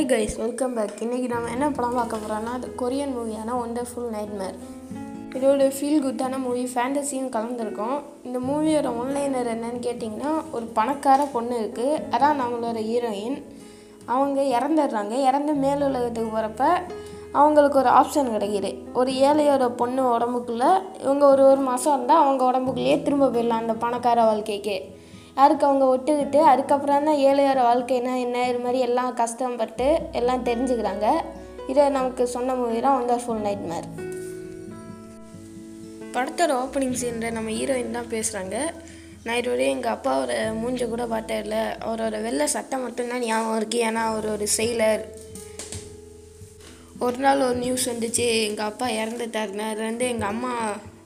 Hi guys welcome back இன்றைக்கி நம்ம என்ன படம் பார்க்க போகிறோம்னா அது கொரியன் மூவியான ஒண்டர்ஃபுல் நைட்மேர் இதோட ஃபீல் குட்டான மூவி ஃபேண்டசியும் கலந்துருக்கும். இந்த மூவியோட ஒன்லைனர் என்னன்னு கேட்டிங்கன்னா ஒரு பணக்கார பொண்ணு இருக்குது அதான் நம்மளோட ஹீரோயின் அவங்க இறந்துடுறாங்க. இறந்து மேலுலகத்துக்கு போகிறப்ப அவங்களுக்கு ஒரு ஆப்ஷன் கிடைக்கிது. ஒரு ஏழையோட பொண்ணு உடம்புக்குள்ளே இவங்க ஒரு ஒரு மாதம் இருந்தால் அவங்க உடம்புக்குள்ளேயே திரும்ப போயிடலாம் அந்த பணக்கார வாழ்க்கைக்கு. அதுக்கு அவங்க ஒட்டுக்கிட்டு அதுக்கப்புறம் தான் ஏழையோட வாழ்க்கைனா என்ன இது மாதிரி எல்லாம் கஷ்டப்பட்டு எல்லாம் தெரிஞ்சுக்கிறாங்க. இதை நமக்கு சொன்ன மூவி தான் ஒண்டர்ஃபுல் நைட்மேர் படத்தோட ஓப்பனிங் சீனில் நம்ம ஹீரோயின் தான் பேசுகிறாங்க நான் இதுவரையும் எங்கள் அப்பாவோட மூஞ்ச கூட பார்த்தே இல்லை. அவரோட வெள்ளை சட்டை மட்டும்தான் ஞாபகம் இருக்குது ஏன்னா அவர் ஒரு செயலர் ஒரு நாள் ஒரு நியூஸ் வந்துச்சு. எங்கள் அப்பா இறந்துட்டாருன்னு அதுலேருந்து எங்கள் அம்மா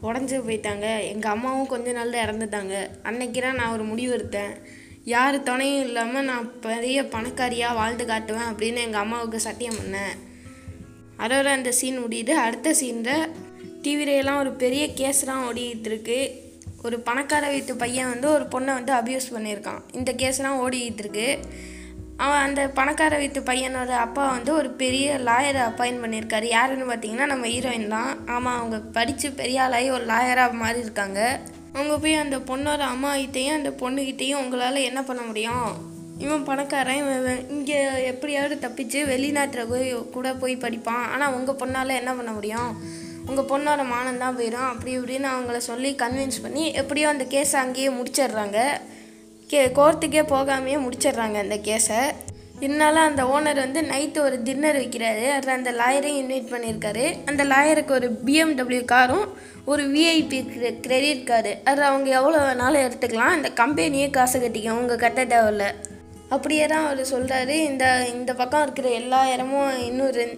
உடஞ்சி போயிட்டாங்க. எங்கள் அம்மாவும் கொஞ்ச நாளில் இறந்துட்டாங்க. அன்னைக்கு தான் நான் ஒரு முடிவு எடுத்தேன் யார் துணையும் இல்லாமல் நான் பெரிய பணக்காரியாக வாழ்ந்து காட்டுவேன் அப்படின்னு எங்கள் அம்மாவுக்கு சத்தியம் பண்ணேன். அதோட அந்த சீன் முடியுது. அடுத்த சீனில் டிவிலையெல்லாம் ஒரு பெரிய கேஸ்லாம் ஓடிக்கிட்டு இருக்கு. ஒரு பணக்கார வீட்டு பையன் வந்து ஒரு பொண்ணை வந்து அபியூஸ் பண்ணியிருக்கான். இந்த கேஸ்லாம் ஓடிக்கிட்டு இருக்கு. அவன் அந்த பணக்கார வீட்டு பையனோட அப்பா வந்து ஒரு பெரிய லாயரை அப்பாயின் பண்ணியிருக்காரு. யாருன்னு பார்த்தீங்கன்னா நம்ம ஹீரோயின் தான். ஆமாம் அவங்க படித்து பெரிய ஆளாகி ஒரு லாயராக மாறி இருக்காங்க. அவங்க போய் அந்த பொண்ணோட அம்மா கிட்டேயும் அந்த பொண்ணுக்கிட்டேயும் உங்களால் என்ன பண்ண முடியும்? இவன் பணக்காரன் இவன் இங்கே எப்படியாவது தப்பிச்சு வெளிநாட்டில் போய் கூட போய் படிப்பான். ஆனால் உங்கள் பொண்ணால் என்ன பண்ண முடியும்? உங்கள் பொண்ணோட மானம் தான் போயிடும் அப்படி இப்படின்னு அவங்கள சொல்லி கன்வின்ஸ் பண்ணி எப்படியோ அந்த கேஸை அங்கேயே முடிச்சிடுறாங்க. கே கோர்ட்டுக்கே போகாமையே முடிச்சிடுறாங்க அந்த கேஸை. இருந்தாலும் அந்த ஓனர் வந்து நைட்டு ஒரு டின்னர் வைக்கிறாரு. அதில் அந்த லாயரையும் இன்வைட் பண்ணியிருக்காரு. அந்த லாயருக்கு ஒரு பிஎம்டபிள்யூ காரும் ஒரு விஐபி கிரெடிட் கார்டு அதில் அவங்க எவ்வளோ வேணாலும் எடுத்துக்கலாம். இந்த கம்பெனியே காசு கட்டிக்கும். உங்கள் கட்ட தேவையில்ல. அப்படியே தான் அவர் சொல்கிறாரு இந்த இந்த பக்கம் இருக்கிற எல்லா இடமும் இன்னும் ரெண்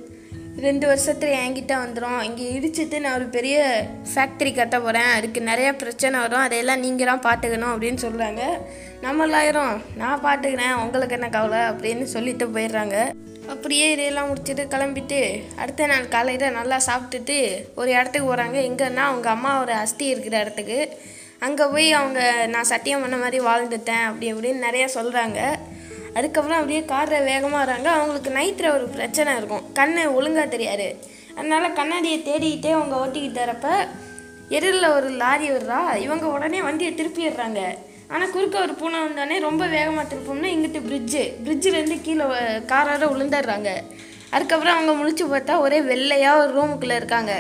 ரெண்டு வருஷத்துல என்கிட்ட வந்துடும் இங்கே இடிச்சிட்டு நான் ஒரு பெரிய ஃபேக்ட்ரி கட்ட போகிறேன் அதுக்கு நிறையா பிரச்சனை வரும். அதையெல்லாம் நீங்கள் தான் பார்த்துக்கணும் அப்படின்னு சொல்கிறாங்க நம்மளாயிரும் நான் பாட்டுக்கிறேன் உங்களுக்கு என்ன கவலை அப்படின்னு சொல்லிட்டு போயிடுறாங்க. அப்படியே இதையெல்லாம் முடிச்சுட்டு கிளம்பிட்டு அடுத்த நாள் காலையில் நல்லா சாப்பிட்டுட்டு ஒரு இடத்துக்கு போகிறாங்க எங்கன்னா அவங்க அம்மாவோட அஸ்தி இருக்கிற இடத்துக்கு. அங்கே போய் அவங்க நான் சத்தியம் பண்ண மாதிரி வாழ்ந்துட்டேன் அப்படி இப்படின்னு நிறையா சொல்கிறாங்க அதுக்கப்புறம் அப்படியே காரில் வேகமாக வராங்க. அவங்களுக்கு நைட்டில் ஒரு பிரச்சனை இருக்கும். கண்ணு ஒழுங்காக தெரியாது. அதனால் கண்ணாடியை தேடிக்கிட்டே அவங்க ஓட்டிக்கிட்டு வரப்ப எதிரில் ஒரு லாரி வருதா? இவங்க உடனே வண்டியை திருப்பிடுறாங்க ஆனால் குறுக்க ஒரு பூனை வந்தோடனே ரொம்ப வேகமாக திருப்போம்னா இங்கிட்டு பிரிட்ஜு பிரிட்ஜிலேருந்து கீழே காரார விழுந்துடுறாங்க அதுக்கப்புறம் அவங்க முழிச்சு பார்த்தா ஒரே வெள்ளையாக ஒரு ரூமுக்குள்ளே இருக்காங்க.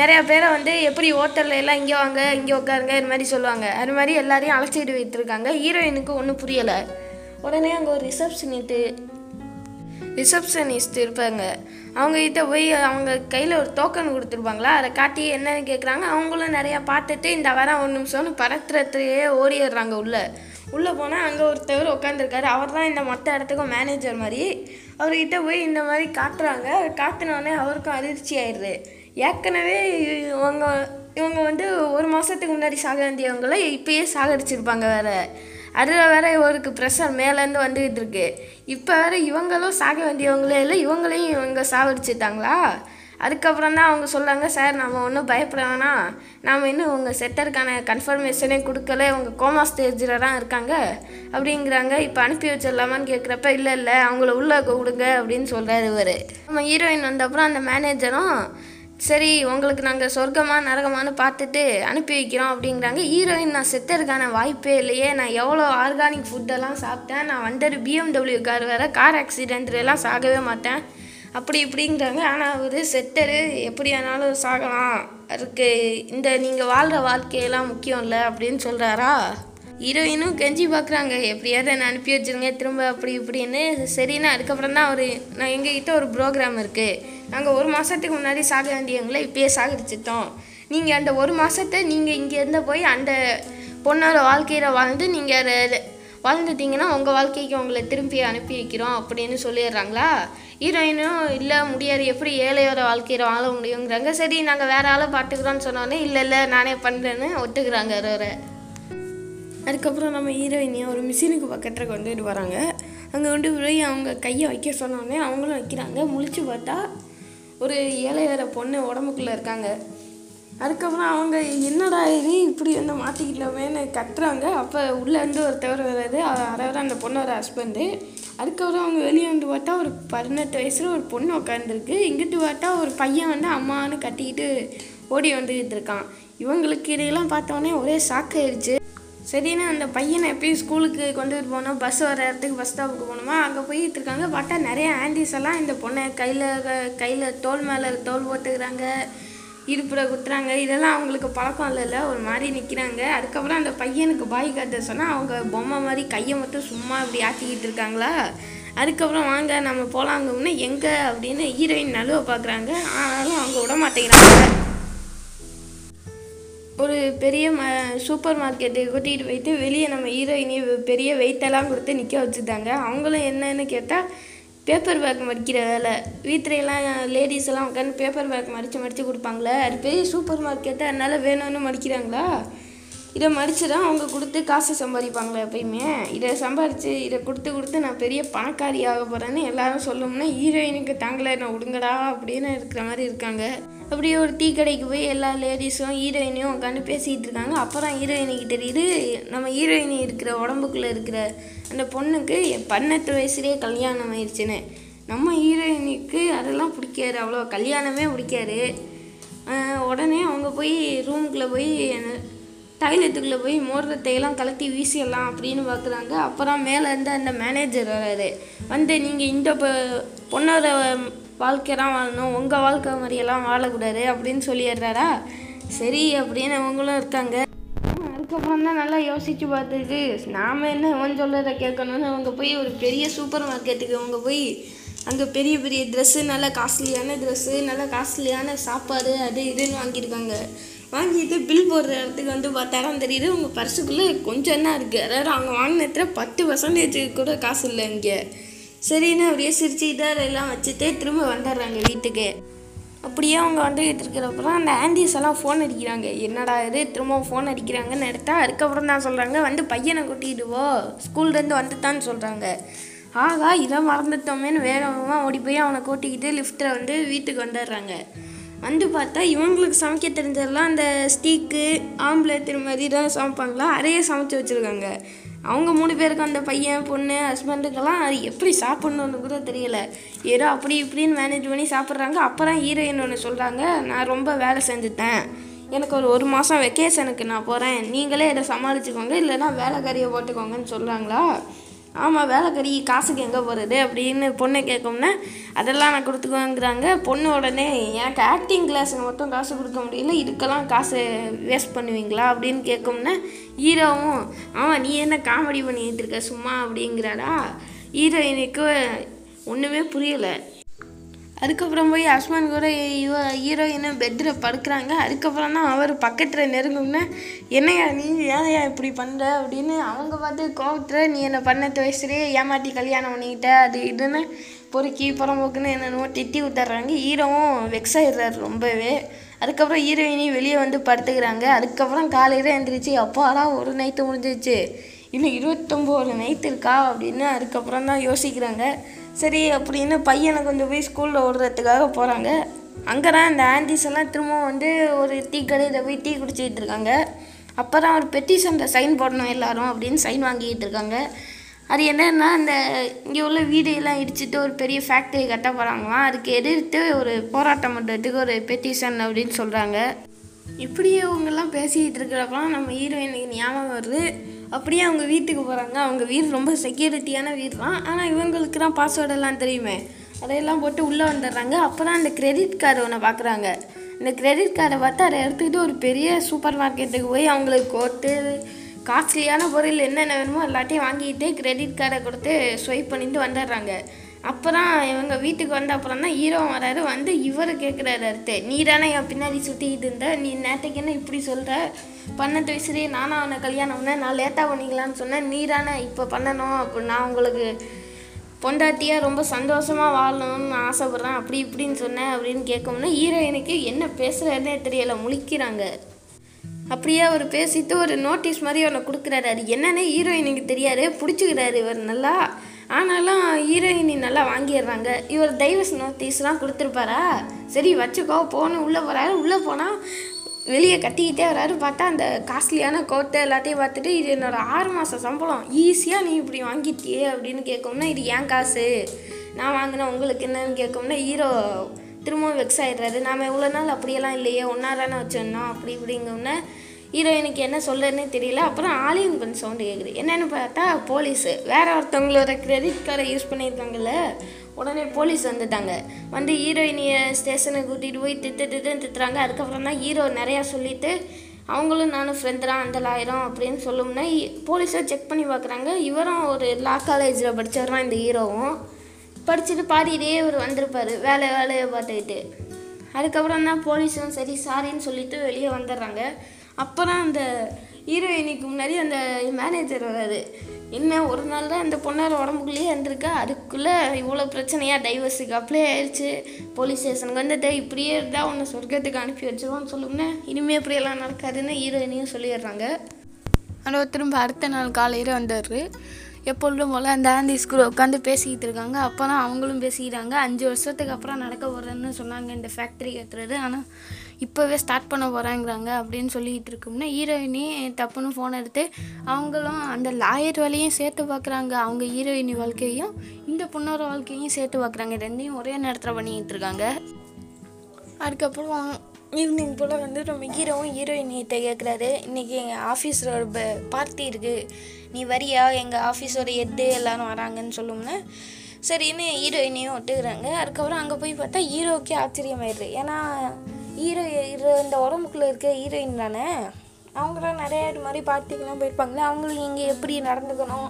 நிறையா பேரை வந்து எப்படி ஹோட்டல்ல எல்லாம் இங்கே வாங்க இங்கே உட்காருங்க இது மாதிரி சொல்லுவாங்க. அது மாதிரி எல்லாரையும் அழைச்சிட்டு வைத்திருக்காங்க. ஹீரோயினுக்கு ஒன்றும் புரியலை. உடனே அங்கே ஒரு ரிசப்ஷனிட்டு ரிசப்ஷனிஸ்ட் இருப்பாங்க. அவங்ககிட்ட போய் அவங்க கையில் ஒரு டோக்கன் கொடுத்துருப்பாங்களா? அதை காட்டி என்னன்னு கேட்குறாங்க அவங்களும் நிறையா பார்த்துட்டு இந்த வாரம் ஒரு நிமிஷம்னு படத்துறதுலேயே ஓடிடுறாங்க உள்ளே. உள்ளே போனால் அங்கே ஒருத்தவர் உட்காந்துருக்காரு அவர் தான் இந்த மொத்த இடத்துக்கும் மேனேஜர் மாதிரி. அவர்கிட்ட போய் இந்த மாதிரி காட்டுறாங்க. காட்டினோடனே அவருக்கும் அதிர்ச்சி ஆயிடுது. ஏற்கனவே இவங்க இவங்க வந்து ஒரு மாதத்துக்கு முன்னாடி சாக வேண்டியவங்கள இப்பயே சாகடிச்சிருப்பாங்க வேறு. அதில் வேற இவருக்கு ப்ரெஷர் மேலேருந்து வந்துக்கிட்டு இருக்கு. இப்போ வேற இவங்களும் சாக வேண்டியவங்களே இல்லை இவங்களையும் இவங்க சாவடிச்சிட்டாங்களா அதுக்கப்புறம் தான் அவங்க சொல்கிறாங்க சார் நம்ம ஒன்றும் பயப்பட வேணாம். நாம் இன்னும் உங்கள் செட்டருக்கான கன்ஃபர்மேஷனே கொடுக்கல இவங்க கோமா ஸ்டேஜில் தான் இருக்காங்க. அப்படிங்கிறாங்க. இப்போ அனுப்பி வச்சிடலாமான்னு கேட்குறப்ப இல்லை இல்லை அவங்கள உள்ளே விடுங்க அப்படின்னு சொல்கிறாரு இவர். நம்ம ஹீரோயின் வந்தப்புறம் அந்த மேனேஜரும் சரி உங்களுக்கு நாங்கள் சொர்க்கமாக நரகமானு பார்த்துட்டு அனுப்பி வைக்கிறோம் அப்படிங்கிறாங்க ஹீரோயின் நான் செத்ததுக்கான வாய்ப்பே இல்லையே. நான் எவ்வளோ ஆர்கானிக் ஃபுட்டெல்லாம் சாப்பிட்டேன். நான் வந்தது பிஎம்டபிள்யூ கார் வேறு கார் ஆக்சிடென்ட்லாம் சாகவே மாட்டேன். அப்படி இப்படிங்கிறாங்க ஆனால் அவர் செத்தரு. எப்படி ஆனாலும் சாகலாம். இருக்குது இந்த நீங்கள் வாழ்கிற வாழ்க்கையெல்லாம் முக்கியம் இல்லை அப்படின்னு சொல்கிறாரா ஹீரோயினும் கெஞ்சி பார்க்குறாங்க. எப்படியாவது என்னை அனுப்பி வச்சிருங்க திரும்ப அப்படி இப்படின்னு. சரின்னு அதுக்கப்புறம் தான் ஒரு நான் எங்ககிட்ட ஒரு ப்ரோக்ராம் இருக்குது நாங்கள் ஒரு மாதத்துக்கு முன்னாடி சாக வேண்டியவங்கள இப்பயே சாகடிச்சிட்டோம். நீங்கள் அந்த ஒரு மாதத்தை நீங்கள் இங்கேருந்து போய் அந்த பொண்ணோட வாழ்க்கையில் வாழ்ந்து நீங்கள் அதை வாழ்ந்துட்டீங்கன்னா உங்கள் வாழ்க்கைக்கு உங்களை திரும்பி அனுப்பி வைக்கிறோம் அப்படின்னு சொல்லிடுறாங்களா? ஹீரோயினும் இல்லை முடியாது. எப்படி ஏழையோட வாழ்க்கையில் வாழ முடியுங்கிறாங்க. சரி நாங்கள் வேற ஆளை பார்த்துக்கிறோன்னு சொன்னோன்னே இல்லை இல்லை நானே பண்ணுறேன்னு ஒத்துக்கிறாங்க அவரை. அதுக்கப்புறம் நம்ம ஹீரோயினியை ஒரு மிஷினுக்கு பக்கத்தில் கொண்டுட்டு வராங்க. அங்கே கொண்டு போய் அவங்க கையை வைக்க சொன்னோடனே அவங்களும் வைக்கிறாங்க. முழிச்சு பார்த்தா ஒரு ஏழை வேற பொண்ணு உடம்புக்குள்ளே இருக்காங்க. அதுக்கப்புறம் அவங்க என்னடா இது? இப்படி வந்து மாற்றிக்கிட்டோமேன்னு கத்துறாங்க. அப்போ உள்ளேருந்து ஒருத்தவர் வர்றாரு. அவ- அதாவது அந்த பொண்ணோட ஹஸ்பண்டு அதுக்கப்புறம் அவங்க வெளியே வந்து பார்த்தா ஒரு பதினெட்டு வயசில் ஒரு பொண்ணு உட்காந்துருக்கு இங்கிட்டு பார்த்தா ஒரு பையன் வந்து அம்மான்னு கட்டிக்கிட்டு ஓடி வந்துக்கிட்டு இருக்கான். இவங்களுக்கு இதையெல்லாம் பார்த்தோன்னே ஒரே ஷாக் ஆயிடுச்சு சரின்னு அந்த பையனை எப்பயும் ஸ்கூலுக்கு கொண்டுட்டு போனோம் பஸ் வர இடத்துக்கு பஸ் ஸ்டாப்புக்கு போனோமா அங்கே போயிட்டு இருக்காங்க பார்த்தா நிறைய ஆண்டிஸ் எல்லாம் இந்த பொண்ணை கையில் கையில் தோல் மேலே தோல் போட்டுக்கிறாங்க. இடுப்பில் குத்துறாங்க. இதெல்லாம் அவங்களுக்கு பழக்கம் இல்லைல்ல ஒரு மாதிரி நிற்கிறாங்க அதுக்கப்புறம் அந்த பையனுக்கு பாய் காட்ட சொன்னால் அவங்க பொம்மை மாதிரி கையை மட்டும் சும்மா இப்படி ஆட்டிக்கிட்டு இருக்காங்களா? அதுக்கப்புறம் வாங்க நம்ம போகலாங்கன்னு எங்கே அப்படின்னு ஹீரோயின் நழுவ பார்க்குறாங்க ஆனாலும் அவங்க விட மாட்டேங்கிறாங்க. ஒரு பெரிய ம சூப்பர் மார்க்கெட்டுக்கு கூட்டிகிட்டு போயிட்டு வெளியே நம்ம ஹீரோயினி பெரிய வெயிட்டெல்லாம் கொடுத்து நிற்க வச்சுட்டாங்க. அவங்களும் என்னன்னு கேட்டால் பேப்பர் பேக் மடிக்கிற வேலை. வீட்டிலலாம் லேடிஸ் எல்லாம் உட்காந்து பேப்பர் பேக் மடித்து மடித்து கொடுப்பாங்களே. அது பெரிய சூப்பர் மார்க்கெட்டை அதனால் வேணும்னு மடிக்கிறாங்களா? இதை மடித்து தான் அவங்க கொடுத்து காசு சம்பாதிப்பாங்களே எப்பயுமே. இதை சம்பாரித்து இதை கொடுத்து கொடுத்து நான் பெரிய பணக்காரி ஆக போகிறேன்னு எல்லாரும் சொல்லணும்னா ஹீரோயினுக்கு தாங்களே என்ன விடுங்கடா அப்படின்னு இருக்கிற மாதிரி இருக்காங்க. அப்படியே ஒரு டீ கடைக்கு போய் எல்லா லேடிஸும் ஹீரோயினையும் உட்காந்து பேசிகிட்டு இருக்காங்க. அப்புறம் ஹீரோயினுக்கு தெரியுது நம்ம ஹீரோயினி இருக்கிற உடம்புக்குள்ளே இருக்கிற அந்த பொண்ணுக்கு பதினெட்டு வயசுலேயே கல்யாணம் ஆயிடுச்சுன்னு நம்ம ஹீரோயினுக்கு அதெல்லாம் பிடிக்காது அவ்வளோ கல்யாணமே பிடிக்காது. உடனே அவங்க போய் ரூமுக்குள்ளே போய் டாய்லெட்டுக்குள்ளே போய் மோதிரத்தையெல்லாம் கலட்டி வீசிடலாம் அப்படின்னு பார்க்குறாங்க அப்புறம் மேலேருந்து அந்த மேனேஜர் வராரு. வந்து நீங்கள் இந்த பொ- பொண்ணோட வாழ்க்கையெல்லாம் வாழணும். உங்கள் வாழ்க்கை மாதிரியெல்லாம் வாழக்கூடாது அப்படின்னு சொல்லிடுறாரா? சரி அப்படின்னு அவங்களும் இருக்காங்க. அதுக்கப்புறம் தான் நல்லா யோசிச்சு பார்த்துட்டு நாம் என்ன அவன் சொல்கிறத கேட்கணும்னு அவங்க போய் ஒரு பெரிய சூப்பர் மார்க்கெட்டுக்கு அவங்க போய் அங்கே பெரிய பெரிய ட்ரெஸ்ஸு நல்ல காஸ்ட்லியான ட்ரெஸ்ஸு நல்ல காஸ்ட்லியான சாப்பாடு அது இதுன்னு வாங்கியிருக்காங்க. வாங்கிட்டு பில் போடுற இடத்துக்கு வந்து பார்த்தாலும் தெரியுது. உங்கள் பர்சுக்குள்ளே கொஞ்சம் என்ன இருக்குது அதாவது அவங்க வாங்கினத்துல பத்து பர்சன்டேஜ் கூட காசு இல்லை இங்கே. சரின்னு அப்படியே சிரிச்சுக்கிட்டு எல்லாம் வச்சுட்டு திரும்ப வந்துடுறாங்க வீட்டுக்கு. அப்படியே அவங்க வந்துக்கிட்டு இருக்கிறப்பறம் அந்த ஆண்டிஸ் எல்லாம் ஃபோன் அடிக்கிறாங்க. என்னடா இது? திரும்ப ஃபோன் அடிக்கிறாங்கன்னு எடுத்தா அதுக்கப்புறம் தான் சொல்கிறாங்க வந்து பையனை கூட்டிகிட்டு ஸ்கூல்லேருந்து வந்துட்டான்னு சொல்கிறாங்க ஆகா இதை மறந்துட்டோமேன்னு வேகமாக ஓடி போய் அவனை கூட்டிக்கிட்டு லிஃப்ட்டில் வந்து வீட்டுக்கு வந்துடுறாங்க. வந்து பார்த்தா இவங்களுக்கு சமைக்க தெரிஞ்சதெல்லாம் அந்த ஸ்டீக்கு ஆம்லேட் இது மாதிரி தான் சமைப்பாங்களா? அதையே சமைச்சு வச்சுருக்காங்க. அவங்க மூணு பேருக்கு அந்த பையன் பொண்ணு ஹஸ்பண்டுக்கெல்லாம் அது எப்படி சாப்பிட்ணுன்னு கூட தெரியல. ஏதோ அப்படி இப்படின்னு மேனேஜ் பண்ணி சாப்பிட்றாங்க. அப்புறம் ஹீரோயின் ஒன்று சொல்கிறாங்க நான் ரொம்ப வேலை செஞ்சுட்டேன். எனக்கு ஒரு ஒரு மாதம் வெக்கேஷனுக்கு நான் போகிறேன் நீங்களே இதை சமாளிச்சுக்கோங்க. இல்லைன்னா வேலைக்காரியை போட்டுக்கோங்கன்னு சொல்கிறாங்களா ஆமாம் வேலைக்கறி காசுக்கு எங்கே போகிறது அப்படின்னு பொண்ணை கேட்கும்னா அதெல்லாம் நான் கொடுத்துக்குவேங்கிறாங்க. பொண்ணு உடனே எனக்கு ஆக்டிங் கிளாஸுக்கு மட்டும் காசு கொடுக்க முடியல இதுக்கெல்லாம் காசு வேஸ்ட் பண்ணுவீங்களா? அப்படின்னு கேட்கும்னா ஹீரோவும் ஆமாம் நீ என்ன காமெடி பண்ணிட்டு இருக்க சும்மா அப்படிங்கிறாரா ஹீரோயினுக்கு ஒன்றுமே புரியலை. அதுக்கப்புறம் போய் அஸ்மான் கூட இவ ஹீரோயினை பெட்டில் படுக்கிறாங்க. அதுக்கப்புறம் தான் அவர் பக்கத்தில் நெருங்கும்னா என்னையா நீ? ஏன்யா இப்படி பண்ணுற அப்படின்னு அவங்க பார்த்து கோவத்தில் நீ என்னை பண்ண வயசுலேயே ஏமாற்றி கல்யாணம் பண்ணிக்கிட்ட? அது இதுன்னு பொறுக்கி புறம்போக்குன்னு என்னென்னமோ திட்டி விட்டுறாங்க. ஹீரோவும் வெக்ஸ் ஆயிடுறாரு ரொம்பவே. அதுக்கப்புறம் ஹீரோயினி வெளியே வந்து படுத்துக்கிறாங்க. அதுக்கப்புறம் காலையில் எழுந்திரிச்சு அப்பாடா ஒரு நைட்டு முடிஞ்சிச்சு இன்னும் இருபத்தொம்போது நைட்டு இருக்கா? அப்படின்னு அதுக்கப்புறம் தான் யோசிக்கிறாங்க. சரி அப்படின்னு பையனை கொஞ்சம் போய் ஸ்கூலில் விடுறதுக்காக போகிறாங்க அங்கே தான் இந்த ஆண்டிஸ் எல்லாம் திரும்பவும் வந்து ஒரு டீ கடையில் போய் டீ குடிச்சிக்கிட்டு இருக்காங்க. அப்போ தான் ஒரு பெட்டிஷனில் சைன் போடணும் எல்லாரும் அப்படின்னு சைன் வாங்கிக்கிட்டு இருக்காங்க. அது என்னன்னா இந்த இங்கே உள்ள வீடையெல்லாம் இடிச்சிட்டு ஒரு பெரிய ஃபேக்ட்ரி கட்ட போகிறாங்களாம் அதுக்கு எதிர்த்து ஒரு போராட்டம் பண்ணுறதுக்கு ஒரு பெட்டிஷன் அப்படின்னு சொல்கிறாங்க இப்படியே இவங்கெல்லாம் பேசிக்கிட்டு இருக்கிறப்பலாம் நம்ம ஹீரோயினுக்கு ஞாபகம் வருது. அப்படியே அவங்க வீட்டுக்கு போகிறாங்க அவங்க வீடு ரொம்ப செக்யூரிட்டியான வீடு தான் ஆனால் இவங்களுக்கு தான் பாஸ்வேர்டெல்லாம் தெரியுமே. அதையெல்லாம் போட்டு உள்ளே வந்துடுறாங்க. அப்போ தான் அந்த கிரெடிட் கார்டு ஒன்று பார்க்குறாங்க இந்த கிரெடிட் கார்டை பார்த்து அதை எடுத்துக்கிட்டு ஒரு பெரிய சூப்பர் மார்க்கெட்டுக்கு போய் அவங்களுக்கு கோட்டு காஸ்ட்லியான பொருள் என்னென்ன வேணுமோ எல்லாத்தையும் வாங்கிட்டு கிரெடிட் கார்டை கொடுத்து ஸ்வைப் பண்ணிட்டு வந்துடுறாங்க. அப்புறம் இவங்க வீட்டுக்கு வந்த அப்புறம் தான் ஹீரோ வராரு. வந்து இவர் கேட்குறாரு அடுத்து நீ தானே என் பின்னாடி சுற்றிக்கிட்டு இருந்த? நீ நேற்றுக்கு என்ன இப்படி சொல்கிற பன்னெண்டு வயசுலேயே நானும் அவனை கல்யாணம் பண்ணேன். நான் லேட்டாக பண்ணிக்கலான்னு சொன்னேன். நீ தானே இப்போ பண்ணணும். அப்போ நான் உங்களுக்கு பொண்டாட்டியாக ரொம்ப சந்தோஷமாக வாழணும்னு ஆசைப்பட்றேன். அப்படி இப்படின்னு சொன்னேன் அப்படின்னு கேட்கும்னா ஹீரோயினுக்கு என்ன பேசுகிறதுனே தெரியலை. முழிக்கிறாங்க. அப்படியே அவர் பேசிட்டு ஒரு நோட்டீஸ் மாதிரி அவனை கொடுக்குறாரு. அது என்னன்னு ஹீரோயினுக்கு தெரியாது. பிடிச்சிக்கிறாரு இவர் நல்லா. ஆனாலும் ஹீரோயினி நல்லா வாங்கிடுறாங்க. இவர் டைவர்ஸ் நோட்டீஸ்லாம் கொடுத்துருப்பாரா? சரி வச்சுக்கோ போகணும் உள்ளே போகிறாரு உள்ளே போனால் வெளியே கத்திக்கிட்டே வராரு. பார்த்தா அந்த காஸ்ட்லியான கோட்டை எல்லாத்தையும் பார்த்துட்டு இது என்னோடய ஆறு மாதம் சம்பளம். ஈஸியாக நீ இப்படி வாங்கிட்டியே அப்படின்னு கேட்கணும்னா இது ஏன் காசு? நான் வாங்கினேன் உங்களுக்கு என்னன்னு கேட்கணும்னா ஹீரோ திரும்பவும் வெக்ஸ் ஆகிடுறாரு நாம் இவ்வளோ நாள் அப்படியெல்லாம் இல்லையே ஒன்றா தானே வச்சிருந்தோம் அப்படி இப்படிங்கவுடனே ஹீரோயினுக்கு என்ன சொல்லுறதுனே தெரியல. அப்புறம் ஆலியன் கொஞ்சம் சவுண்டு கேட்குது என்னென்னு பார்த்தா போலீஸு வேற ஒருத்தவங்களோட கிரெடிட் கார்டை யூஸ் பண்ணியிருக்காங்கல்ல? உடனே போலீஸ் வந்துட்டாங்க. வந்து ஹீரோயினியை ஸ்டேஷனுக்கு கூட்டிகிட்டு போய் திட்டு திட்டுன்னு திட்டுறாங்க. அதுக்கப்புறம் தான் ஹீரோ நிறையா சொல்லிட்டு அவங்களும் நானும் ஃப்ரெண்ட் தான் அந்த ஆயிரம் அப்படின்னு சொல்லும்னா போலீஸாக செக் பண்ணி பார்க்குறாங்க. இவரும் ஒரு லா காலேஜில் படித்தவர் தான் இந்த ஹீரோவும் படிச்சுட்டு பாடிட்டே இவர் வந்திருப்பார். வேலை வேலையை பார்த்துக்கிட்டு. அதுக்கப்புறம் தான் போலீஸும் சரி சாரின்னு சொல்லிட்டு வெளியே வந்துடுறாங்க. அப்போ தான் அந்த ஹீரோயினிக்கு முன்னாடி அந்த மேனேஜர் வராது என்ன ஒரு நாள் தான் அந்த பொண்ணார் உடம்புக்குள்ளேயே இருந்திருக்கா? அதுக்குள்ளே இவ்வளோ பிரச்சனையாக டைவர்ஸுக்கு அப்ளை ஆயிடுச்சு போலீஸ் ஸ்டேஷனுக்கு வந்துட்டு இப்படியே இருந்தால் உன்னை சொர்க்கத்துக்கு அனுப்பி வச்சிருவோம்னு சொல்லுங்கன்னா இனிமேல் இப்படியெல்லாம் நடக்காதுன்னு ஹீரோயினையும் சொல்லிடுறாங்க. ஆனால் திரும்ப அடுத்த நாள் காலையில் வந்தார். எப்பொழுதும் போல் அந்த ஆந்தி ஸ்கூலில் உட்காந்து பேசிக்கிட்டு இருக்காங்க. அப்போ தான் அவங்களும் பேசிக்கிறாங்க. அஞ்சு வருஷத்துக்கு அப்புறம் நடக்க போகிறதுன்னு சொன்னாங்க. இந்த ஃபேக்ட்ரி கட்டுறது ஆனால் இப்போவே ஸ்டார்ட் பண்ண போகிறாங்கிறாங்க அப்படின்னு சொல்லிக்கிட்டு இருக்கோம்னா ஹீரோயினி தப்புன்னு ஃபோன் எடுத்து அவங்களும் அந்த லாயர் வேலையும் சேர்த்து பார்க்குறாங்க அவங்க ஹீரோயினி வாழ்க்கையும் இந்த பொண்ணோட வாழ்க்கையும் சேர்த்து பார்க்குறாங்க ரெண்டையும் ஒரே நேரத்தில் பண்ணிக்கிட்டு இருக்காங்க. அதுக்கப்புறம் ஈவினிங் போல் வந்து நம்ம ஹீரோவும் ஹீரோயினிகிட்ட கேட்குறாரு இன்றைக்கி எங்கள் ஆஃபீஸில் ஒரு பார்ட்டி இருக்குது நீ வரியா? எங்கள் ஆஃபீஸோட எட்டு எல்லோரும் வராங்கன்னு சொல்லும்னா சரின்னு ஹீரோயினையும் ஒட்டுக்கிறாங்க. அதுக்கப்புறம் அங்கே போய் பார்த்தா ஹீரோவுக்கே ஆச்சரியமாயிடுது. ஏன்னா ஹீரோ ஹீரோ இந்த உடம்புக்குள்ளே இருக்க ஹீரோயின் தானே? அவங்களாம் நிறையா இது மாதிரி பார்ட்டிக்கெலாம் போயிருப்பாங்களே அவங்களுக்கு இங்கே எப்படி நடந்துக்கணும்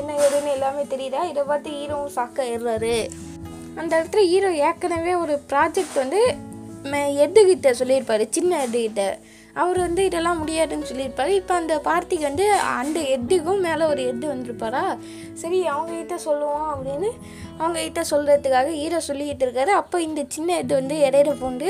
என்ன ஏதுன்னு எல்லாமே தெரியுதா? இதை பார்த்து ஹீரோவும் சாக்காயிடுறாரு அந்த இடத்துல ஹீரோ ஏற்கனவே ஒரு ப்ராஜெக்ட் வந்து எட்டுக்கிட்ட சொல்லியிருப்பார் சின்ன எட்டுக்கிட்ட அவர் வந்து இதெல்லாம் முடியாதுன்னு சொல்லியிருப்பாரு. இப்போ அந்த பார்ட்டிக்கு வந்து அந்த எட்டுக்கும் மேலே ஒரு எட்டு வந்திருப்பாரா? சரி அவங்கக்கிட்ட சொல்லுவோம் அப்படின்னு அவங்கக்கிட்ட சொல்கிறதுக்காக ஹீரோ சொல்லிக்கிட்டு இருக்காரு. அப்போ இந்த சின்ன எட்டு வந்து இடையில பூண்டு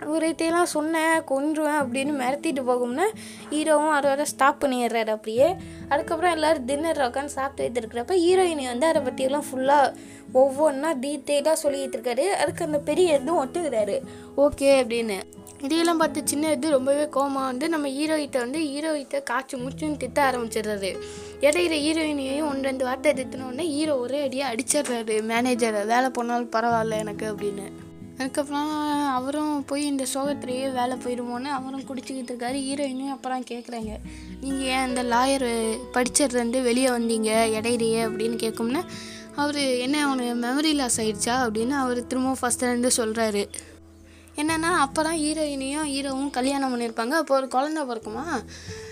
இவர்கிட்டலாம் சொன்னேன் கொன்றுவேன் அப்படின்னு மிரட்டிட்டு போகும்னா ஹீரோவும் அதோட ஸ்டாப் பண்ணிடுறாரு அப்படியே. அதுக்கப்புறம் எல்லோரும் டின்னர் உட்காந்து சாப்பிட்டு இருக்கிறப்ப ஹீரோயினி வந்து அதை பற்றியெல்லாம் ஃபுல்லாக ஒவ்வொன்றா டீட்டெயிலாக சொல்லிக்கிட்டு இருக்காரு. அதுக்கு அந்த பெரிய இதுவும் ஒத்துக்கிறாரு. ஓகே அப்படின்னு. இதையெல்லாம் பார்த்து சின்ன இது ரொம்பவே கோமா வந்து நம்ம ஹீரோயிட்ட வந்து ஹீரோயிட்ட காய்ச்சி முச்சுன்னு திட்ட ஆரம்பிச்சிடுறாரு. இடையில ஹீரோயினையும் ஒன்று ரெண்டு வார்த்தை திட்டினோடனே ஹீரோ ஒரே அடியாக அடிச்சிடுறாரு மேனேஜரை வேலை போனாலும் பரவாயில்ல எனக்கு அப்படின்னு. அதுக்கப்புறம் அவரும் போய் இந்த சோகத்திலேயே வேலை போயிடுமோன்னு அவரும் குடிச்சிக்கிட்டு இருக்காரு. ஹீரோயினும் அப்புறம் கேட்குறாங்க நீங்கள் ஏன் இந்த லாயர் படிச்சதுலேருந்து வெளியே வந்தீங்க இடையிலேயே? அப்படின்னு கேட்கும்னா அவர் என்ன அவனுக்கு மெமரி லாஸ் ஆகிடுச்சா அப்படின்னு அவர் திரும்பவும் ஃபஸ்ட்லேருந்து சொல்கிறாரு என்னென்னா அப்போ தான் ஹீரோயினையும் ஹீரோவும் கல்யாணம் பண்ணியிருப்பாங்க. அப்போ ஒரு குழந்த பிறக்குமா?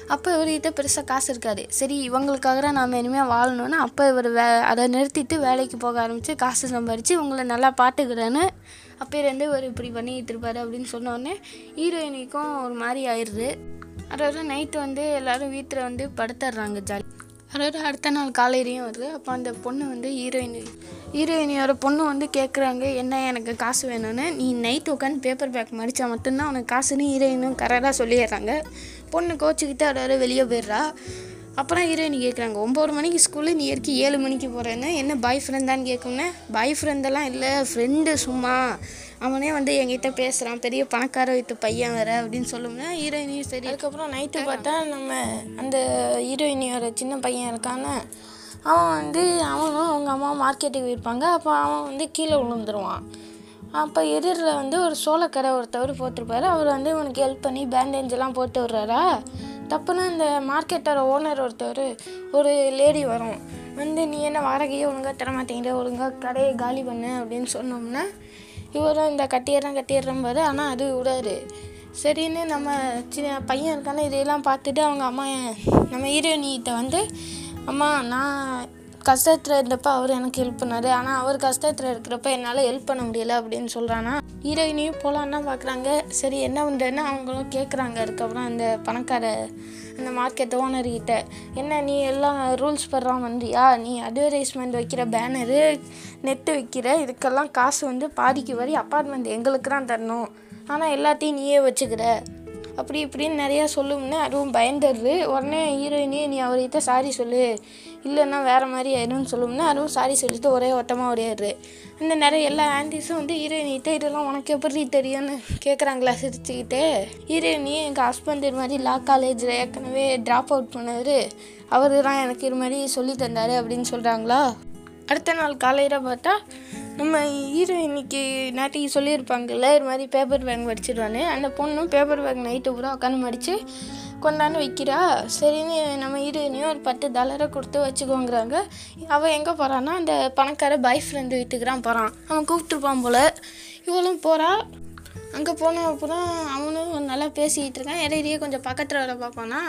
அப்போ இவர்கிட்ட பெருசாக காசு இருக்காது. சரி இவங்களுக்காக தான் நாம் இனிமேல் வாழணும்னு அப்போ இவர் வே அதை நிறுத்திட்டு வேலைக்கு போக ஆரம்பித்து காசு சம்பாரித்து இவங்களை நல்லா பார்த்துக்கிறேன்னு அப்போலேருந்து ஒரு இப்படி பண்ணி இருப்பாரு அப்படின்னு சொன்னோடனே ஹீரோயினிக்கும் ஒரு மாதிரி ஆயிடுது. அதாவது நைட்டு வந்து எல்லோரும் வீட்டில் வந்து படுத்துடுறாங்க ஜாலி. அதாவது அடுத்த நாள் காலையிலையும் வருது. அப்போ அந்த பொண்ணு வந்து ஹீரோயின் ஹீரோயினியோட பொண்ணு வந்து கேட்குறாங்க என்ன எனக்கு காசு வேணும்னு? நீ நைட் உட்காந்து பேப்பர் பேக் மடித்தா மட்டும்தான் உனக்கு காசுன்னு ஹீரோயினும் கரெக்டாக சொல்லிடுறாங்க. பொண்ணு கோச்சிக்கிட்டு அதாவது வெளியே போயிடுறா. அப்புறம் ஹீரோயினி கேட்குறாங்க ஒம்பது மணிக்கு ஸ்கூலு நீ இருக்கு ஏழு மணிக்கு போகிறேன்னு என்ன பாய் ஃப்ரெண்டான்னு கேட்கும்னே பாய் ஃப்ரெண்டெல்லாம் இல்லை ஃப்ரெண்டு சும்மா. அவனே வந்து என்கிட்ட பேசுகிறான் பெரிய பணக்கார வீட்டு பையன் வேற அப்படின்னு சொல்லும்னா ஹீரோயினியும் சரி. அதுக்கப்புறம் நைட்டு பார்த்தா நம்ம அந்த ஹீரோயினியோட சின்ன பையன் இருக்கான அவன் வந்து அவனும் அவங்க அம்மா மார்க்கெட்டுக்கு போயிருப்பாங்க. அப்போ அவன் வந்து கீழே விழுந்துருவான். அப்போ எதிரில் வந்து ஒரு சோளக்கரை ஒருத்தவர் போட்டிருப்பாரு. அவர் வந்து இவனுக்கு ஹெல்ப் பண்ணி பேண்டேஜ் எல்லாம் போட்டு விடுறாரா? தப்புனா இந்த மார்க்கெட்டோட ஓனர் ஒருத்தர் ஒரு லேடி வரும். வந்து நீ என்ன வாடகையே ஒழுங்காக தர மாட்டேங்கிற? ஒழுங்காக கடையை காலி பண்ணு அப்படின்னு சொன்னோம்னா இவரும் இந்த கட்டிடுறேன் கட்டிடுறம்பாரு ஆனால் அது விடாது. சரின்னு நம்ம சின்ன பையன் இருக்கான இதையெல்லாம் பார்த்துட்டு அவங்க அம்மா நம்ம ஹீரோயினிகிட்ட வந்து அம்மா நான் கஷ்டத்தில் இருந்தப்போ அவர் எனக்கு ஹெல்ப் பண்ணார். ஆனால் அவர் கஷ்டத்தில் இருக்கிறப்ப என்னால் ஹெல்ப் பண்ண முடியல அப்படின்னு சொல்கிறானா ஹீரோயினையும் போகலான்னு பார்க்குறாங்க சரி என்ன பண்ணுறேன்னு அவங்களும் கேட்குறாங்க அதுக்கப்புறம் அந்த பணக்கார அந்த மார்க்கெட் ஓனர்கிட்ட என்ன நீ எல்லாம் ரூல்ஸ் படுறான் வந்தியா? நீ அட்வர்டைஸ்மெண்ட் வைக்கிற பேனரு நெட்டு வைக்கிற இதுக்கெல்லாம் காசு வந்து பாதிக்கு வரி அப்பார்ட்மெண்ட் எங்களுக்கு தான் தரணும். ஆனால் எல்லாத்தையும் நீயே வச்சுக்கிற. அப்படி இப்படின்னு நிறையா சொல்லும்னு அதுவும் பயந்துடுது. உடனே ஹீரோயினே நீ அவர்கிட்ட சாரி சொல்லு. இல்லைன்னா வேறு மாதிரி ஆயிடும்னு சொல்லும்னா அதுவும் சாரி சொல்லிட்டு ஒரே ஓட்டமாக ஓடியாடுது. இந்த நிறைய எல்லா ஆண்டிஸும் வந்து ஹீரோயினிகிட்ட இதெல்லாம் உனக்கு எப்படி தெரியும்னு கேட்குறாங்களா சிரிச்சுக்கிட்டே. நீ எங்கள் ஹஸ்பண்ட் இது மாதிரி லா காலேஜில் ஏற்கனவே ட்ராப் அவுட் பண்ணார். அவர் தான் எனக்கு இது மாதிரி சொல்லி தந்தார் அப்படின்னு சொல்கிறாங்களா அடுத்த நாள் காலையில் பார்த்தா நம்ம ஹீரோயினிக்கு நேற்றுக்கு சொல்லியிருப்பாங்கல்ல இது மாதிரி பேப்பர் பேக் வச்சிருவான்னு அந்த பொண்ணும் பேப்பர் பேக் நைட்டு பூரா உட்காந்து மடித்து கொண்டாந்து வைக்கிறா. சரின்னு நம்ம இருனையும் ஒரு பத்து டாலரை கொடுத்து வச்சுக்கோங்கிறாங்க. அவள் எங்கே போகிறான்னா அந்த பணக்கார பாய் ஃப்ரெண்டு வீட்டுக்கு தான் போகிறான் அவன் கூப்பிட்டுருப்பான் போல். இவளும் போகிறா அங்கே போன அப்புறம் அவனும் நல்லா பேசிக்கிட்டு இருக்கான். இடையிலேயே கொஞ்சம் பக்கத்தில் வர பார்ப்பானா.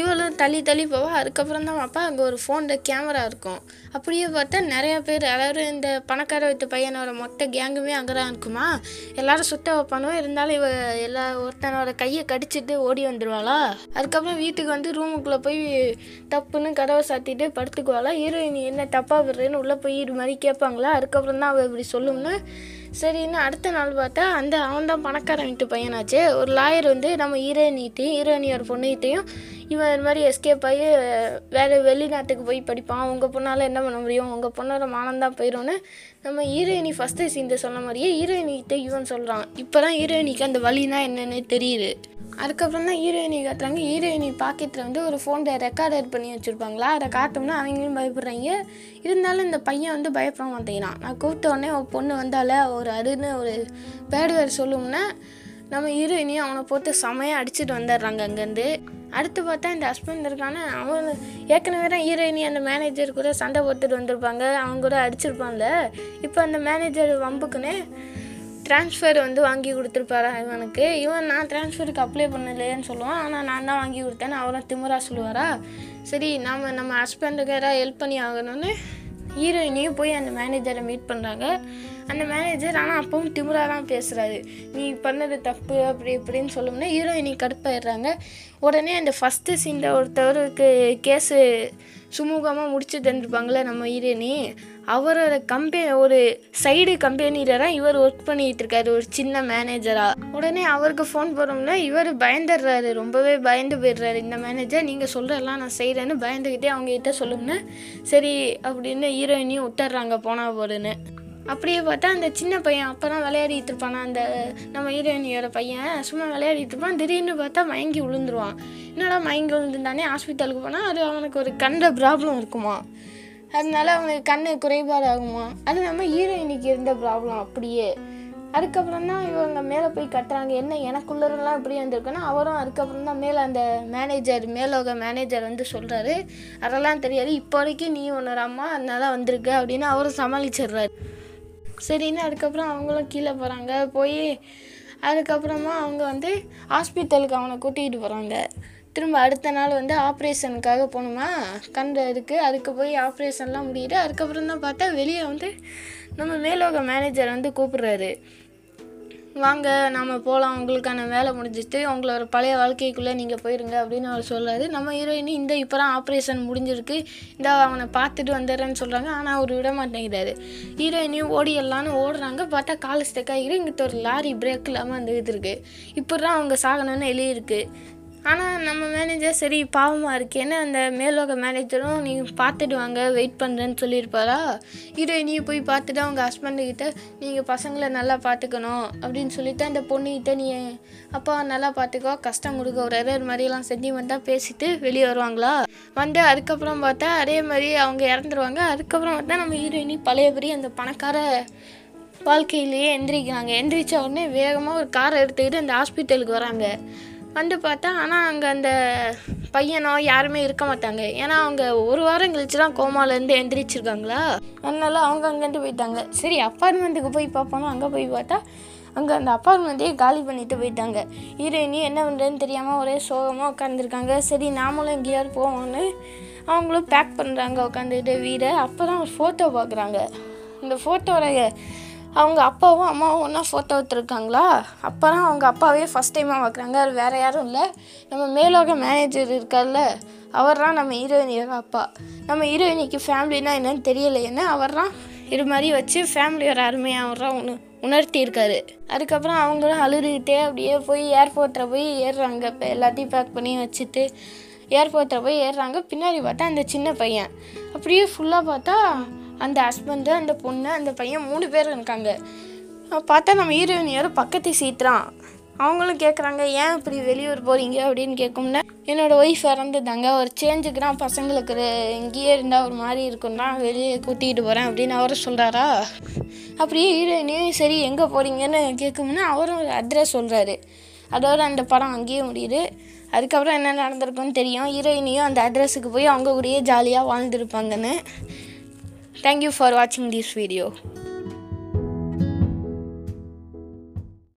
இவளும் தள்ளி தள்ளி போவா. அதுக்கப்புறம் தான் பார்ப்பா அங்கே ஒரு ஃபோனில் கேமரா இருக்கும். அப்படியே பார்த்தா நிறையா பேர் அதாவது இந்த பணக்கார வீட்டு பையனோட மொத்த கேங்குமே அங்கே தான் இருக்குமா? எல்லாரும் சுத்த வைப்பானோ இருந்தாலும் இவ எல்லா ஒருத்தனோட கையை கடிச்சிட்டு ஓடி வந்துடுவாளா அதுக்கப்புறம் வீட்டுக்கு வந்து ரூமுக்குள்ளே போய் தப்புன்னு கதவை சாத்திட்டு படுத்துக்குவாளா? ஹீரோயின் என்ன தப்பாக விடுறேன்னு உள்ளே போய் இது மாதிரி கேட்பாங்களா? அதுக்கப்புறம் தான் அவள் இப்படி சொல்லும்னு சரின்னு அடுத்த நாள் பார்த்தா அந்த அவன் தான் பணக்காரன் வீட்டு பையனாச்சு. ஒரு லாயர் வந்து நம்ம ஹீரோயினிட்டையும் ஹீரோயினியோட பொண்ணுகிட்டையும் இவன் இது மாதிரி எஸ்கேப் ஆகி வேறு வெளிநாட்டுக்கு போய் படிப்பான். உங்கள் பொண்ணால் என்ன பண்ண முடியும்? உங்கள் பொண்ணோட மானம் தான் போயிடும்னு நம்ம ஹீரோயினி ஃபஸ்ட்டு சீனில் சொன்ன மாதிரியே ஹீரோயினிகிட்ட இவன் சொல்கிறான் இப்போ தான் ஹீரோயினிக்கு அந்த வழினா என்னன்னு தெரியுது. அதுக்கப்புறம் தான் ஹீரோயினி காட்டுறாங்க. ஹீரோயினி பாக்கெட்டில் வந்து ஒரு ஃபோனில் ரெக்கார்டர் பண்ணி வச்சுருப்பாங்களா? அதை காட்டோம்னா அவங்களும் பயப்படுறாங்க. இருந்தாலும் இந்த பையன் வந்து பயப்பட மாட்டேங்கிறான் நான் கூப்பிட்ட உடனே ஒரு பொண்ணு வந்தால ஒரு அருன்னு ஒரு பேடு வேறு சொல்லும்னா நம்ம ஹீரோயினியும் அவனை போட்டு செமையாக அடிச்சுட்டு வந்துடுறாங்க அங்கேருந்து. அடுத்து பார்த்தா இந்த ஹஸ்பண்ட் இருக்கான அவன் ஏற்கனவே தான் ஹீரோயினி அந்த மேனேஜர் கூட சண்டை போட்டுட்டு வந்திருப்பாங்க. அவங்க கூட அடிச்சிருப்பான்ல. இப்போ அந்த மேனேஜர் வம்புக்குன்னு ட்ரான்ஸ்ஃபர் வந்து வாங்கி கொடுத்துருப்பாரா இவனுக்கு? இவன் நான் ட்ரான்ஸ்ஃபருக்கு அப்ளை பண்ணலையேன்னு சொல்லுவான். ஆனால் நான் தான் வாங்கி கொடுத்தேன்னு அவரும் திமிரா சொல்லுவாரா? சரி நாம் நம்ம ஹஸ்பண்டுக்கு யாராவது ஹெல்ப் பண்ணி ஆகணும்னு ஹீரோயினையும் போய் அந்த மேனேஜரை மீட் பண்ணுறாங்க அந்த மேனேஜர் ஆனால் அப்பவும் திமிரா தான் பேசுகிறாரு நீ பண்ணது தப்பு அப்படி இப்படின்னு சொல்லும்னா ஹீரோயினி கடுப்பாயிடுறாங்க. உடனே அந்த ஃபஸ்ட்டு சீனில் ஒருத்தவருக்கு கேஸு சுமூகமாக முடிச்சு தந்துருப்பாங்களே நம்ம ஹீரோயினி அவரோட கம்பெனி ஒரு சைடு கம்பெனியில் தான் இவர் ஒர்க் பண்ணிகிட்டு இருக்காரு ஒரு சின்ன மேனேஜராக உடனே அவருக்கு ஃபோன் போகிறோம்னா இவர் பயந்துடுறாரு ரொம்பவே பயந்து போயிடுறாரு. இந்த மேனேஜர் நீங்கள் சொல்கிறதெல்லாம் நான் செய்கிறேன்னு பயந்துக்கிட்டே அவங்ககிட்ட சொல்லுங்கன்னு சரி அப்படின்னு ஹீரோயினையும் விட்டுறாங்க போனா போடுன்னு அப்படியே பார்த்தா அந்த சின்ன பையன் அப்போ தான் விளையாடிட்டு இருப்பானா அந்த நம்ம ஹீரோயினியோட பையன். சும்மா விளையாடிட்டு இருப்பான். திடீர்னு பார்த்தா மயங்கி விழுந்துருவான். என்னடா மயங்கி விழுந்துருந்தானே ஹாஸ்பிட்டலுக்கு போனால் அது அவனுக்கு ஒரு கண்ட ப்ராப்ளம் இருக்குமா அதனால அவனுக்கு கண்ணு குறைபாடு ஆகுமா அது நம்ம ஹீரோயினுக்கு இருந்த ப்ராப்ளம் அப்படியே. அதுக்கப்புறம் தான் இவங்க மேலே போய் கட்டுறாங்க. என்ன எனக்குள்ளரெல்லாம் இப்படி வந்திருக்குன்னா அவரும் அதுக்கப்புறம் தான் மேலே அந்த மேனேஜர் மேலோக மேனேஜர் வந்து சொல்கிறாரு அதெல்லாம் தெரியாது. இப்போ வரைக்கும் நீ ஒன்று அம்மா அதனால வந்திருக்க அப்படின்னு அவரும் சமாளிச்சிடுறாரு. சரின்னு அதுக்கப்புறம் அவங்களும் கீழே போகிறாங்க போய் அதுக்கப்புறமா அவங்க வந்து ஹாஸ்பிட்டலுக்கு அவனை கூட்டிகிட்டு போகிறாங்க திரும்ப அடுத்த நாள் வந்து ஆப்ரேஷனுக்காக போகணுமா? கண் அதுக்கு அதுக்கு போய் ஆப்ரேஷன்லாம் முடியுது அதுக்கப்புறம் தான் பார்த்தா வெளியே வந்து நம்ம மேலோக மேனேஜர் வந்து கூப்பிடுறாரு. வாங்க நாம் போகலாம் உங்களுக்கான வேலை முடிஞ்சிட்டு உங்களோட பழைய வாழ்க்கைக்குள்ளே நீங்கள் போயிருங்க அப்படின்னு அவர் சொல்கிறாரு நம்ம ஹீரோயினி இந்த இப்போ தான் ஆப்ரேஷன் முடிஞ்சிருக்கு. இந்த அவனை பார்த்துட்டு வந்துடுறேன்னு சொல்கிறாங்க ஆனால் அவர் விட மாட்டேங்கிறாரு. ஹீரோயினியும் ஓடிடலான்னு ஓடுறாங்க. பார்த்தா கால் ஸ்டெக் ஆகிட்டு இங்கிட்ட ஒரு லாரி பிரேக் இல்லாமல் வந்துகிட்டு இருக்கு. இப்போ தான் அவங்க சாகணும்னு எழுதியிருக்கு. ஆனால் நம்ம மேனேஜர் சரி பாவமாக இருக்கேன்னு அந்த மேலோக மேனேஜரும் நீங்கள் பார்த்துட்டு வாங்க வெயிட் பண்ணுறேன்னு சொல்லியிருப்பாரா ஹீரோயினியை போய் பார்த்துட்டு அவங்க ஹஸ்பண்டுக்கிட்ட நீங்கள் பசங்களை நல்லா பார்த்துக்கணும் அப்படின்னு சொல்லிவிட்டு அந்த பொண்ணுக்கிட்ட நீ அப்பா நல்லா பார்த்துக்கோ கஷ்டம் கொடுக்க ஒரு எரர் மாதிரிலாம் சென்டிமெண்ட்டாக பேசிட்டு வெளியே வருவாங்களா? வந்து அதுக்கப்புறம் பார்த்தா அதே மாதிரி அவங்க இறந்துருவாங்க. அதுக்கப்புறம் பார்த்தா நம்ம ஹீரோயினி பழையபடி அந்த பணக்கார வாழ்க்கையிலேயே எந்திரிக்கிறாங்க. எந்திரிச்ச உடனே வேகமாக ஒரு காரை எடுத்துக்கிட்டு அந்த ஹாஸ்பிட்டலுக்கு வராங்க. வந்து பார்த்தா ஆனால் அங்கே அந்த பையனோ யாருமே இருக்க மாட்டாங்க. ஏன்னா அவங்க ஒரு வாரம் கழிச்சு தான் கோமாலேருந்து எந்திரிச்சிருக்காங்களா? அதனால அவங்க அங்கேருந்து போயிட்டாங்க. சரி அப்பார்ட்மெண்ட்டுக்கு போய் பார்ப்போம்? அங்கே போய் பார்த்தா அங்கே அந்த அப்பார்ட்மெண்ட்டையே காலி பண்ணிட்டு போயிட்டாங்க. ஹீரோயினி என்ன பண்ணுறதுன்னு தெரியாமல் ஒரே சோகமாக உட்காந்துருக்காங்க சரி நாமளும் எங்கேயாவது போவோம்னு அவங்களும் பேக் பண்ணுறாங்க உட்காந்துட்டு வீடை. அப்போ தான் ஒரு ஃபோட்டோ பார்க்குறாங்க. இந்த ஃபோட்டோவில் அவங்க அப்பாவும் அம்மாவும் ஒன்றா ஃபோட்டோ எடுத்துருக்காங்களா? அப்போ தான் அவங்க அப்பாவே ஃபஸ்ட் டைமாக பார்க்குறாங்க அது வேறு யாரும் இல்லை. நம்ம மேலோக மேனேஜர் இருக்கார்ல அவர் தான் நம்ம ஹீரோயினியோட அப்பா. நம்ம ஹீரோயினிக்கு ஃபேமிலினா என்னன்னு தெரியல. என்ன அவர் தான் இது மாதிரி வச்சு ஃபேமிலியோட அருமையாக அவர் தான் ஒன்று உணர்த்தியிருக்காரு. அதுக்கப்புறம் அவங்களும் அழுதுகிட்டே அப்படியே போய் ஏர்போர்ட்டில் போய் ஏறுறாங்க. இப்போ எல்லாத்தையும் பேக் பண்ணி வச்சுட்டு ஏர்போர்ட்டில் போய் ஏறுறாங்க. பின்னாடி பார்த்தா அந்த சின்ன பையன். அப்படியே ஃபுல்லாக பார்த்தா அந்த ஹஸ்பண்டு அந்த பொண்ணு அந்த பையன் மூணு பேர் இருக்காங்க. பார்த்தா நம்ம ஹீரோயின் யாரும் பக்கத்து சீட்றான் அவங்களும் கேட்குறாங்க ஏன் இப்படி வெளியூர் போகிறீங்க அப்படின்னு கேட்கும்னா என்னோடய ஒய்ஃப் இறந்துட்டாங்க. ஒரு சேஞ்சுக்கு தான் பசங்களுக்கு இங்கேயே இருந்தால் ஒரு மாதிரி இருக்குன்னா வெளியே கூட்டிகிட்டு போகிறேன் அப்படின்னு அவரும் சொல்கிறாரா அப்படியே ஹீரோயினையும் சரி எங்கே போகிறீங்கன்னு கேட்கும்னா அவரும் ஒரு அட்ரஸ் சொல்கிறாரு அதோட அந்த படம் அங்கேயே முடியுது. அதுக்கப்புறம் என்ன நடந்திருக்குன்னு தெரியும். ஹீரோயினையும் அந்த அட்ரஸுக்கு போய் அவங்க கூடயே ஜாலியாக வாழ்ந்துருப்பாங்கன்னு. Thank you for watching this video.